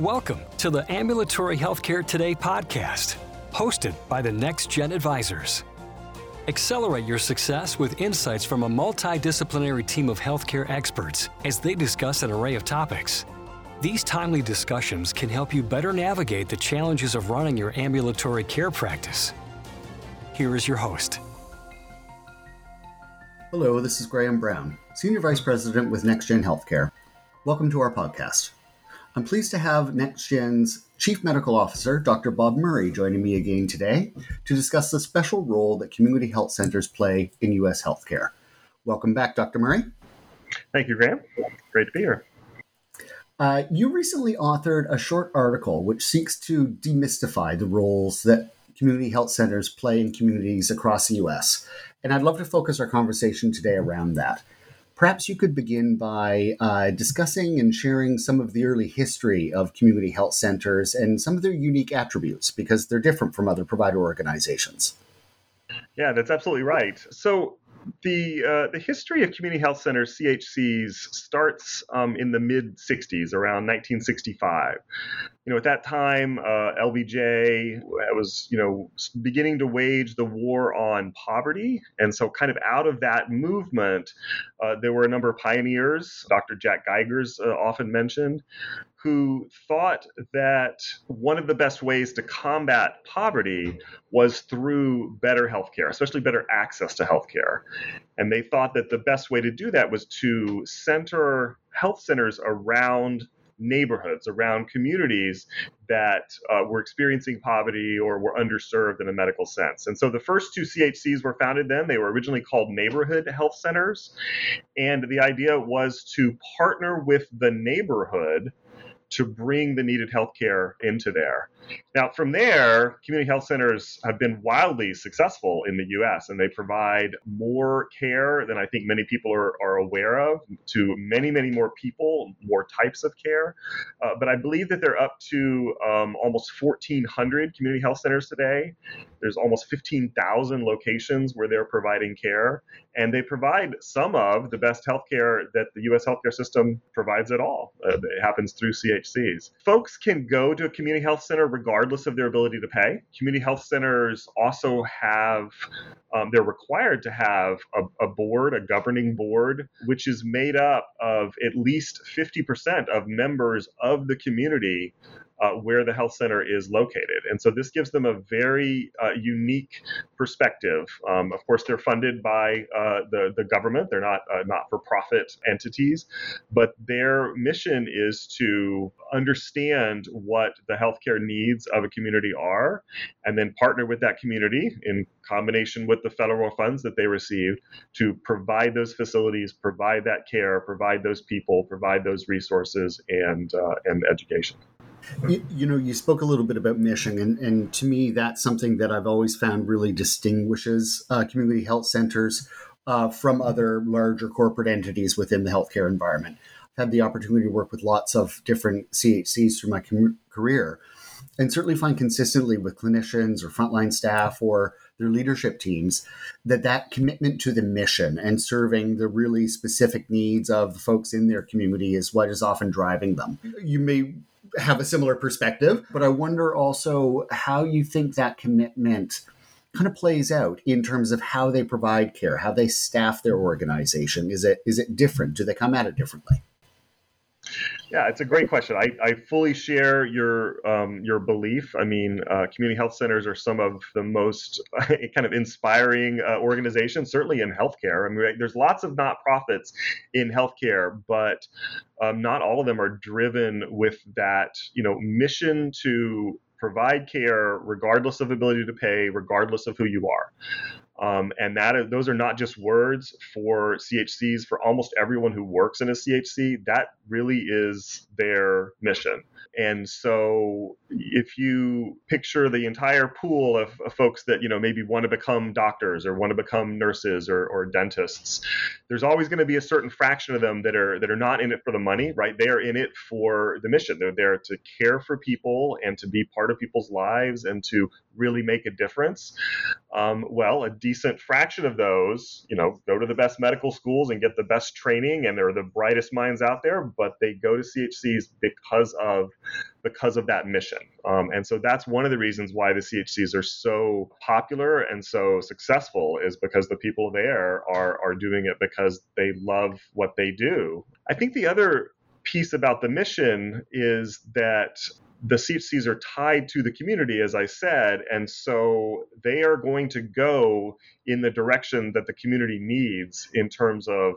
Welcome to the Ambulatory Healthcare Today podcast, hosted by the NextGen Advisors. Accelerate your success with insights from a multidisciplinary team of healthcare experts as they discuss an array of topics. These timely discussions can help you better navigate the challenges of running your ambulatory care practice. Here is your host. Hello, this is Graham Brown, Senior Vice President with NextGen Healthcare. Welcome to our podcast. I'm pleased to have NextGen's Chief Medical Officer, Dr. Bob Murray, joining me again today to discuss the special role that community health centers play in U.S. healthcare. Welcome back, Dr. Murray. Thank you, Graham. Great to be here. Uh, you recently authored a short article which seeks to demystify the roles that community health centers play in communities across the U.S. And I'd love to focus our conversation today around that. Perhaps you could begin by uh, discussing and sharing some of the early history of community health centers and some of their unique attributes because they're different from other provider organizations. Yeah, that's absolutely right. So, the uh, the history of community health centers CHCs starts um, in the mid 60s, around 1965. You know, at that time, uh, LBJ was you know beginning to wage the war on poverty, and so kind of out of that movement, uh, there were a number of pioneers. Dr. Jack Geiger's uh, often mentioned, who thought that one of the best ways to combat poverty was through better healthcare, especially better access to healthcare. And they thought that the best way to do that was to center health centers around neighborhoods, around communities that uh, were experiencing poverty or were underserved in a medical sense. And so the first two CHCs were founded then. They were originally called neighborhood health centers. And the idea was to partner with the neighborhood to bring the needed healthcare into there. Now, from there, community health centers have been wildly successful in the US and they provide more care than I think many people are, are aware of to many, many more people, more types of care. Uh, but I believe that they're up to um, almost 1,400 community health centers today. There's almost 15,000 locations where they're providing care, and they provide some of the best healthcare that the US healthcare system provides at all. Uh, it happens through CHCs. Folks can go to a community health center regardless of their ability to pay. Community health centers also have, um, they're required to have a, a, board, a governing board, which is made up of at least 50% of members of the community uh, where the health center is located. And so this gives them a very uh, unique perspective. Um, of course, they're funded by uh, the, the government, they're not uh, not for profit entities, but their mission is to understand what the healthcare needs of a community are and then partner with that community in combination with the federal funds that they receive to provide those facilities, provide that care, provide those people, provide those resources and, uh, and education. You, you, know, you spoke a little bit about mission, and, and to me, that's something that I've always found really distinguishes uh, community health centers uh, from other larger corporate entities within the healthcare environment. I've had the opportunity to work with lots of different CHCs through my com- career, and certainly find consistently with clinicians or frontline staff or their leadership teams that that commitment to the mission and serving the really specific needs of the folks in their community is what is often driving them. You may have a similar perspective, but I wonder also how you think that commitment kind of plays out in terms of how they provide care, how they staff their organization. Is it is it different? Do they come at it differently? Yeah, it's a great question. I, I fully share your um, your belief. I mean, uh, community health centers are some of the most kind of inspiring uh, organizations, certainly in healthcare. I mean, there's lots of nonprofits in healthcare, but um, not all of them are driven with that you know mission to provide care regardless of ability to pay, regardless of who you are. Um, and that those are not just words for CHCs. For almost everyone who works in a CHC, that really is their mission. And so, if you picture the entire pool of, of folks that you know maybe want to become doctors or want to become nurses or, or dentists, there's always going to be a certain fraction of them that are that are not in it for the money, right? They are in it for the mission. They're there to care for people and to be part of people's lives and to really make a difference. um, well, a decent fraction of those, you know, go to the best medical schools and get the best training, and they're the brightest minds out there. But they go to CHCs because of because of that mission. Um, and so that's one of the reasons why the CHCs are so popular and so successful is because the people there are are doing it because they love what they do. I think the other piece about the mission is that the CHCs are tied to the community, as I said, and so they are going to go in the direction that the community needs in terms of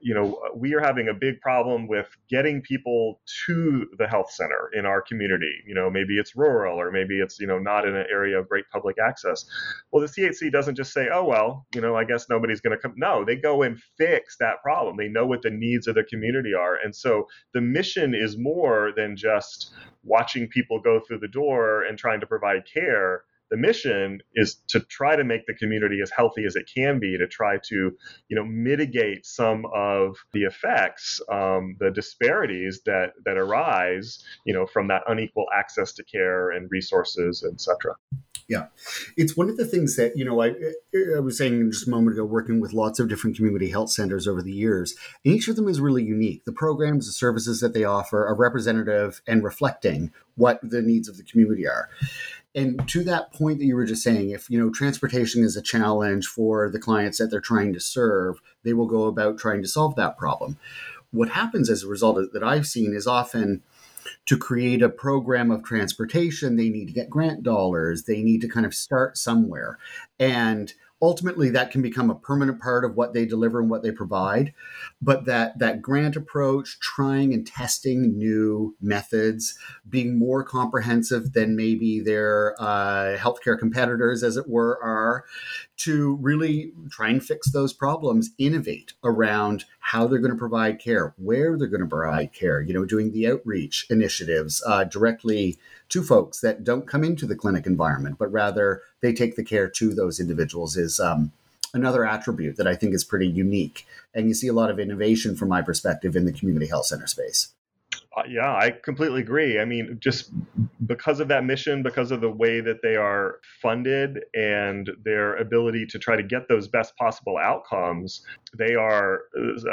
you know, we are having a big problem with getting people to the health center in our community. You know, maybe it's rural or maybe it's, you know, not in an area of great public access. Well, the CHC doesn't just say, oh, well, you know, I guess nobody's going to come. No, they go and fix that problem. They know what the needs of the community are. And so the mission is more than just watching people go through the door and trying to provide care the mission is to try to make the community as healthy as it can be to try to you know mitigate some of the effects um, the disparities that that arise you know from that unequal access to care and resources etc yeah, it's one of the things that you know I, I was saying just a moment ago, working with lots of different community health centers over the years. each of them is really unique. The programs, the services that they offer are representative and reflecting what the needs of the community are and to that point that you were just saying if you know transportation is a challenge for the clients that they're trying to serve they will go about trying to solve that problem. What happens as a result of, that i've seen is often to create a program of transportation they need to get grant dollars they need to kind of start somewhere. And ultimately that can become a permanent part of what they deliver and what they provide. But that that grant approach trying and testing new methods being more comprehensive than maybe their uh, healthcare competitors as it were are to really try and fix those problems innovate around how they're going to provide care where they're going to provide care you know doing the outreach initiatives uh, directly to folks that don't come into the clinic environment, but rather they take the care to those individuals is um, another attribute that I think is pretty unique. And you see a lot of innovation from my perspective in the community health center space. Yeah, I completely agree. I mean, just because of that mission, because of the way that they are funded and their ability to try to get those best possible outcomes, they are,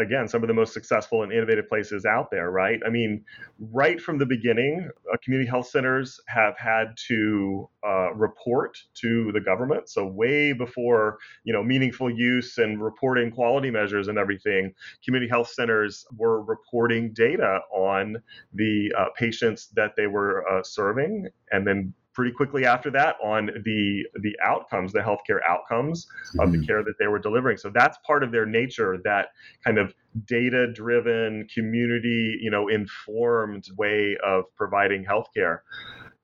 again, some of the most successful and innovative places out there, right? I mean, right from the beginning, uh, community health centers have had to uh, report to the government. So, way before, you know, meaningful use and reporting quality measures and everything, community health centers were reporting data on the uh, patients that they were uh, serving, and then pretty quickly after that on the the outcomes, the healthcare outcomes mm-hmm. of the mm-hmm. care that they were delivering. So that's part of their nature, that kind of data driven, community, you know, informed way of providing healthcare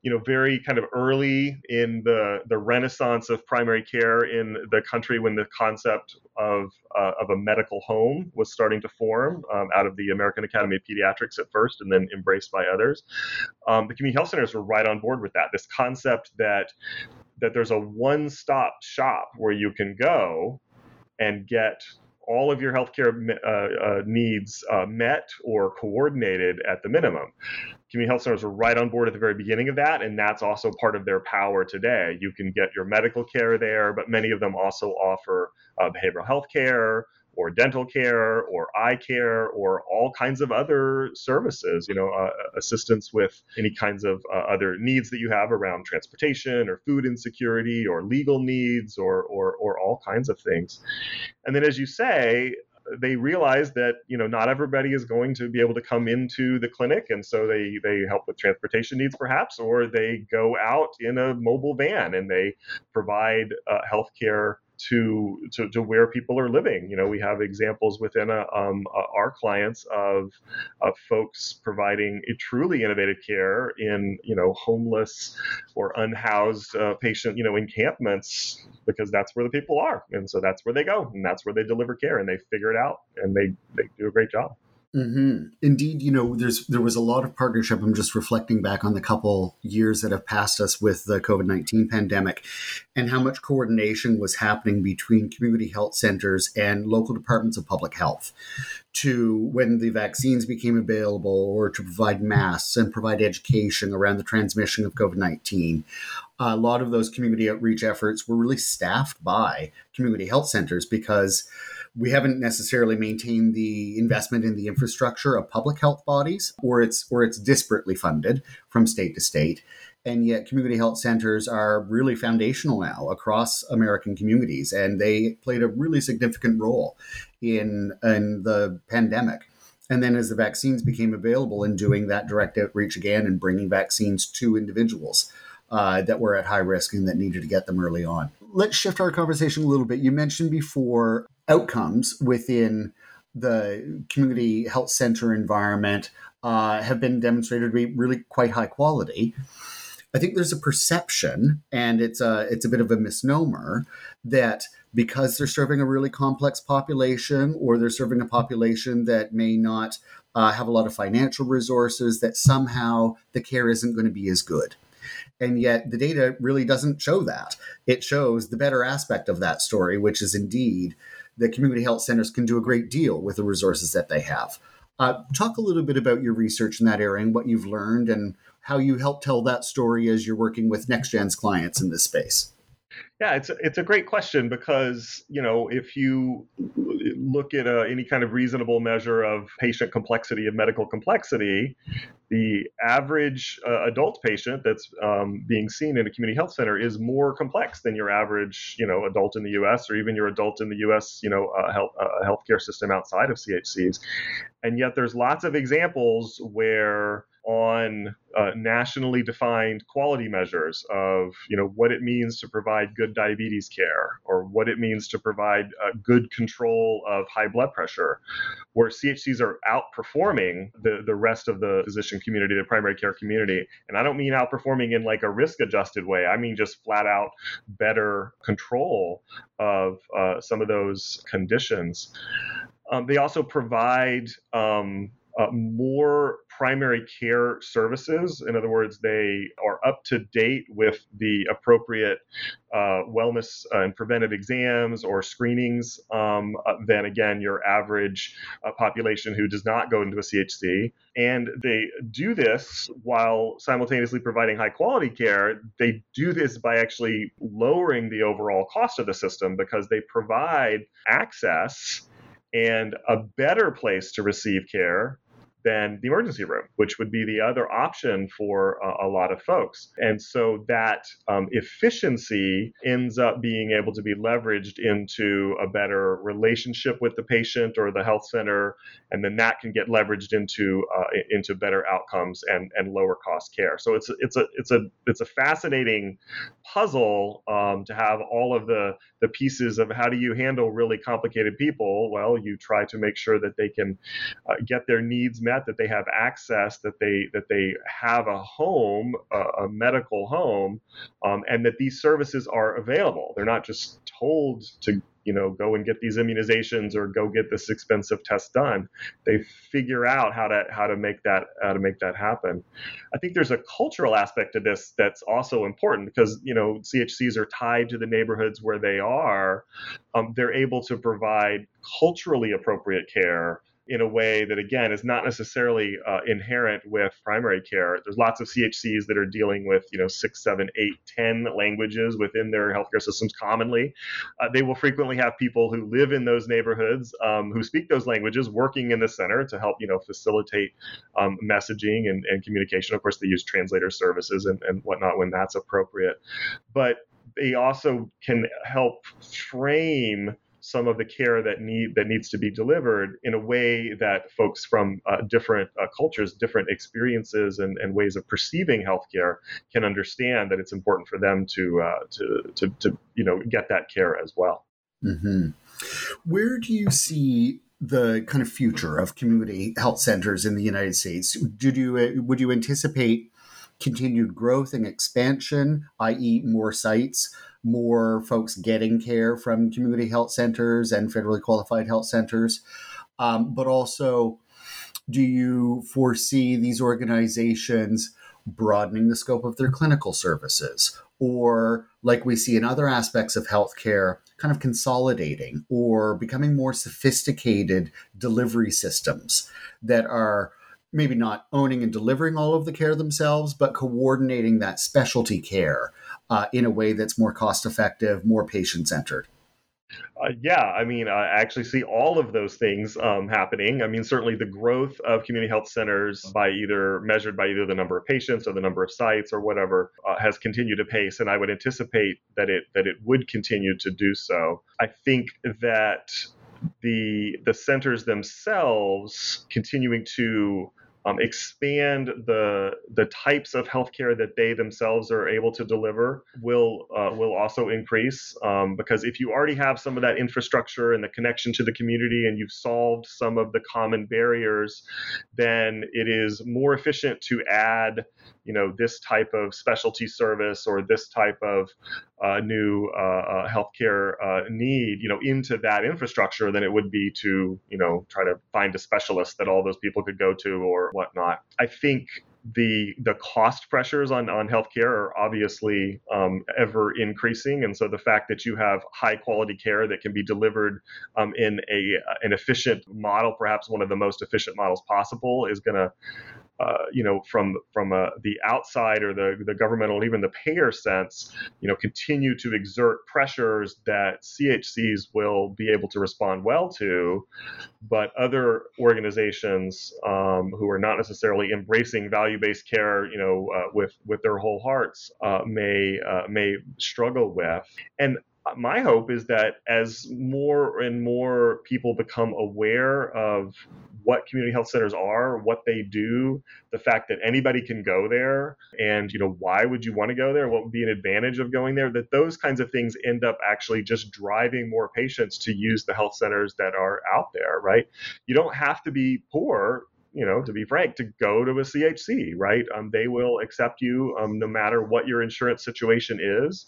you know very kind of early in the the renaissance of primary care in the country when the concept of uh, of a medical home was starting to form um, out of the American Academy of Pediatrics at first and then embraced by others. Um, the community health centers were right on board with that. This concept that that there's a one-stop shop where you can go and get all of your healthcare uh, uh, needs uh, met or coordinated at the minimum. Community health centers were right on board at the very beginning of that, and that's also part of their power today. You can get your medical care there, but many of them also offer uh, behavioral health care, or dental care or eye care or all kinds of other services you know uh, assistance with any kinds of uh, other needs that you have around transportation or food insecurity or legal needs or, or or all kinds of things and then as you say they realize that you know not everybody is going to be able to come into the clinic and so they they help with transportation needs perhaps or they go out in a mobile van and they provide uh, health care to, to, to where people are living. You know, we have examples within a, uh, um, uh, our clients of, of folks providing a truly innovative care in you know homeless or unhoused uh, patient you know encampments because that's where the people are, and so that's where they go, and that's where they deliver care, and they figure it out, and they they do a great job. Mm-hmm. Indeed, you know, there's there was a lot of partnership. I'm just reflecting back on the couple years that have passed us with the COVID nineteen pandemic, and how much coordination was happening between community health centers and local departments of public health, to when the vaccines became available, or to provide masks and provide education around the transmission of COVID nineteen. a lot of those community outreach efforts were really staffed by community health centers because we haven't necessarily maintained the investment in the infrastructure of public health bodies or it's or it's disparately funded from state to state and yet community health centers are really foundational now across American communities, and they played a really significant role in in the pandemic. And then, as the vaccines became available, in doing that direct outreach again and bringing vaccines to individuals uh, that were at high risk and that needed to get them early on. Let's shift our conversation a little bit. You mentioned before outcomes within the community health center environment uh, have been demonstrated to be really quite high quality. I think there's a perception, and it's a it's a bit of a misnomer that because they're serving a really complex population, or they're serving a population that may not uh, have a lot of financial resources, that somehow the care isn't going to be as good. And yet, the data really doesn't show that. It shows the better aspect of that story, which is indeed that community health centers can do a great deal with the resources that they have. Uh, talk a little bit about your research in that area and what you've learned and how you help tell that story as you're working with NextGen's clients in this space. Yeah, it's a, it's a great question because you know if you look at uh, any kind of reasonable measure of patient complexity of medical complexity, the average uh, adult patient that's um, being seen in a community health center is more complex than your average you know adult in the U.S. or even your adult in the U.S. you know uh, health uh, healthcare system outside of CHCs, and yet there's lots of examples where on uh, nationally defined quality measures of you know what it means to provide good diabetes care or what it means to provide uh, good control of high blood pressure where CHCs are outperforming the, the rest of the physician community the primary care community. And I don't mean outperforming in like a risk adjusted way. I mean just flat out better control of uh, some of those conditions. Um, they also provide um, uh, more primary care services. In other words, they are up to date with the appropriate uh, wellness uh, and preventive exams or screenings um, uh, than, again, your average uh, population who does not go into a CHC. And they do this while simultaneously providing high quality care. They do this by actually lowering the overall cost of the system because they provide access and a better place to receive care than the emergency room, which would be the other option for a, a lot of folks. And so that um, efficiency ends up being able to be leveraged into a better relationship with the patient or the health center, and then that can get leveraged into uh, into better outcomes and, and lower cost care. So it's it's a it's a it's a fascinating puzzle um, to have all of the the pieces of how do you handle really complicated people. Well, you try to make sure that they can uh, get their needs met, that they have access, that they that they have a home, a, a medical home, um, and that these services are available. They're not just told to you know go and get these immunizations or go get this expensive test done. They figure out how to how to make that how to make that happen. I think there's a cultural aspect to this that's also important because you know chcs are tied to the neighborhoods where they are. Um, they're able to provide culturally appropriate care in a way that again is not necessarily uh, inherent with primary care. There's lots of chcs that are dealing with you know six seven eight ten languages within their healthcare systems commonly. Uh, they will frequently have people who live in those neighborhoods um, who speak those languages working in the center to help you know facilitate um, messaging and, and, communication. Of course they use translator services and, and whatnot when that's appropriate. But they also can help frame some of the care that need that needs to be delivered in a way that folks from uh, different uh, cultures, different experiences, and, and ways of perceiving healthcare can understand that it's important for them to uh, to, to, to you know get that care as well. Mm-hmm. Where do you see the kind of future of community health centers in the United States? Did you would you anticipate continued growth and expansion, i.e., more sites? More folks getting care from community health centers and federally qualified health centers? Um, but also, do you foresee these organizations broadening the scope of their clinical services? Or, like we see in other aspects of healthcare, kind of consolidating or becoming more sophisticated delivery systems that are maybe not owning and delivering all of the care themselves, but coordinating that specialty care uh, in a way that's more cost effective, more patient centered. Uh, yeah, I mean, I actually see all of those things um, happening. I mean, certainly the growth of community health centers by either measured by either the number of patients or the number of sites or whatever uh, has continued to pace, and I would anticipate that it that it would continue to do so. I think that the the centers themselves continuing to um, expand the the types of healthcare that they themselves are able to deliver will uh, will also increase um, because if you already have some of that infrastructure and the connection to the community and you've solved some of the common barriers, then it is more efficient to add you know this type of specialty service or this type of uh, new uh, uh, healthcare uh, need you know into that infrastructure than it would be to you know try to find a specialist that all those people could go to or whatnot. I think the the cost pressures on on healthcare are obviously um, ever increasing, and so the fact that you have high quality care that can be delivered um, in a an efficient model, perhaps one of the most efficient models possible, is going to uh, you know, from from uh, the outside or the the governmental, even the payer sense, you know, continue to exert pressures that CHCs will be able to respond well to, but other organizations um, who are not necessarily embracing value-based care, you know, uh, with with their whole hearts, uh, may uh, may struggle with. And my hope is that as more and more people become aware of what community health centers are, what they do, the fact that anybody can go there, and you know why would you want to go there? What would be an advantage of going there? That those kinds of things end up actually just driving more patients to use the health centers that are out there, right? You don't have to be poor you know, to be frank, to go to a CHC, right? Um, they will accept you um, no matter what your insurance situation is.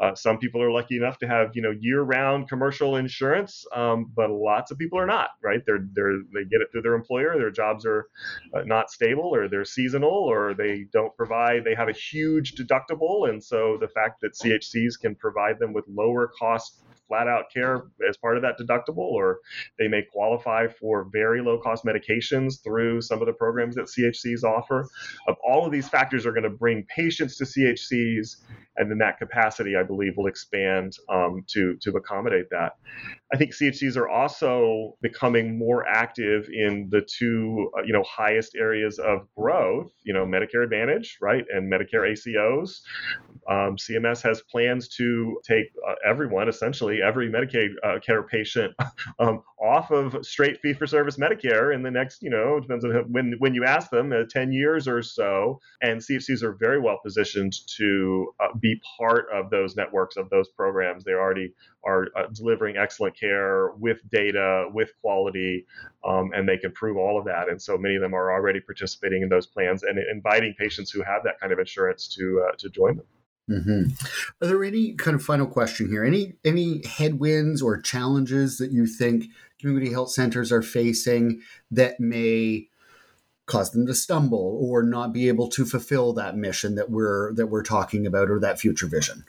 Uh, some people are lucky enough to have you know year-round commercial insurance, um, but lots of people are not. Right? They're they're they get it through their employer. Their jobs are uh, not stable, or they're seasonal, or they don't provide. They have a huge deductible, and so the fact that CHCs can provide them with lower cost flat out care as part of that deductible, or they may qualify for very low cost medications through some of the programs that CHCs offer. Of all of these factors are going to bring patients to CHCs, and then that capacity, I believe, will expand um, to to accommodate that. I think CHCs are also becoming more active in the two, uh, you know, highest areas of growth. You know, Medicare Advantage, right, and Medicare ACOs. Um, CMS has plans to take uh, everyone, essentially every Medicaid uh, care patient, um, off of straight fee-for-service Medicare in the next, you know, depends on when when you ask them, uh, 10 years or so. And CHCs are very well positioned to uh, be part of those networks of those programs. They already are uh, delivering excellent care with data, with quality, um, and they can prove all of that. And so many of them are already participating in those plans and inviting patients who have that kind of insurance to uh, to join them. Mm-hmm. Are there any kind of final question here? Any any headwinds or challenges that you think community health centers are facing that may cause them to stumble or not be able to fulfill that mission that we're that we're talking about or that future vision?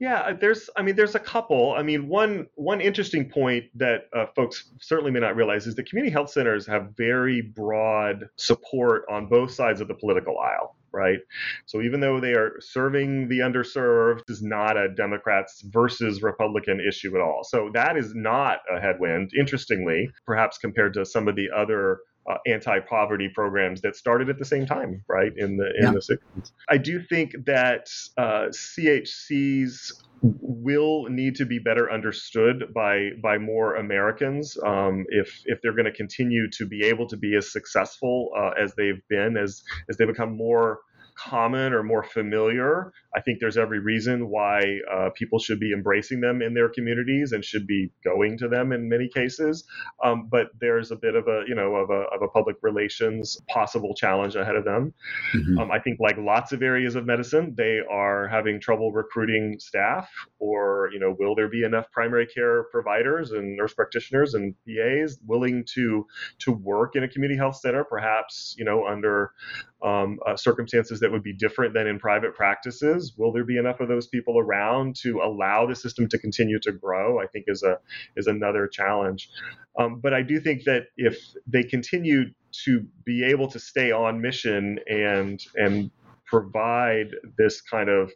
Yeah, uh, there's I mean there's a couple. I mean one one interesting point that uh, folks certainly may not realize is that community health centers have very broad support on both sides of the political aisle, right? So even though they are serving the underserved is not a Democrats versus Republican issue at all. So that is not a headwind interestingly, perhaps compared to some of the other uh, anti-poverty programs that started at the same time, right in the in yeah. the 60s. I do think that uh, CHCs will need to be better understood by by more Americans um, if if they're going to continue to be able to be as successful uh, as they've been as as they become more common or more familiar, I think there's every reason why uh, people should be embracing them in their communities and should be going to them in many cases. Um, but there's a bit of a you know of a, of a public relations possible challenge ahead of them. Mm-hmm. Um, I think like lots of areas of medicine, they are having trouble recruiting staff, or you know, will there be enough primary care providers and nurse practitioners and PAs willing to to work in a community health center, perhaps you know under um, uh, circumstances that would be different than in private practices. Will there be enough of those people around to allow the system to continue to grow? I think is a is another challenge. Um, but I do think that if they continue to be able to stay on mission and and provide this kind of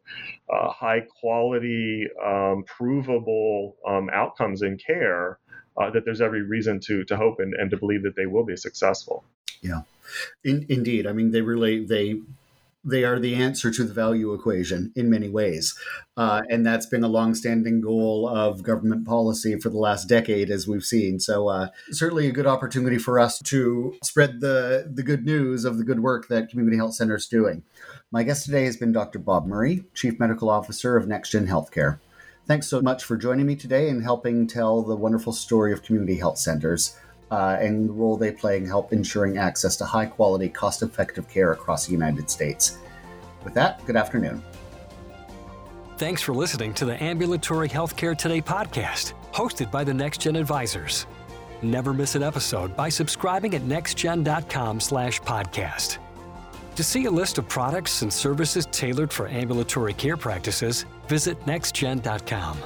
uh, high quality, um, provable um, outcomes in care, uh, that there's every reason to to hope and, and to believe that they will be successful. Yeah, in, indeed. I mean, they really they they are the answer to the value equation in many ways. Uh, and that's been a longstanding goal of government policy for the last decade, as we've seen. So, uh, certainly a good opportunity for us to spread the, the good news of the good work that Community Health Center is doing. My guest today has been Dr. Bob Murray, Chief Medical Officer of NextGen Healthcare. Thanks so much for joining me today and helping tell the wonderful story of community health centers uh, and the role they play in help ensuring access to high quality, cost effective care across the United States. With that, good afternoon. Thanks for listening to the Ambulatory Healthcare Today podcast, hosted by the NextGen Advisors. Never miss an episode by subscribing at nextgen.com/podcast. To see a list of products and services tailored for ambulatory care practices, visit nextgen.com.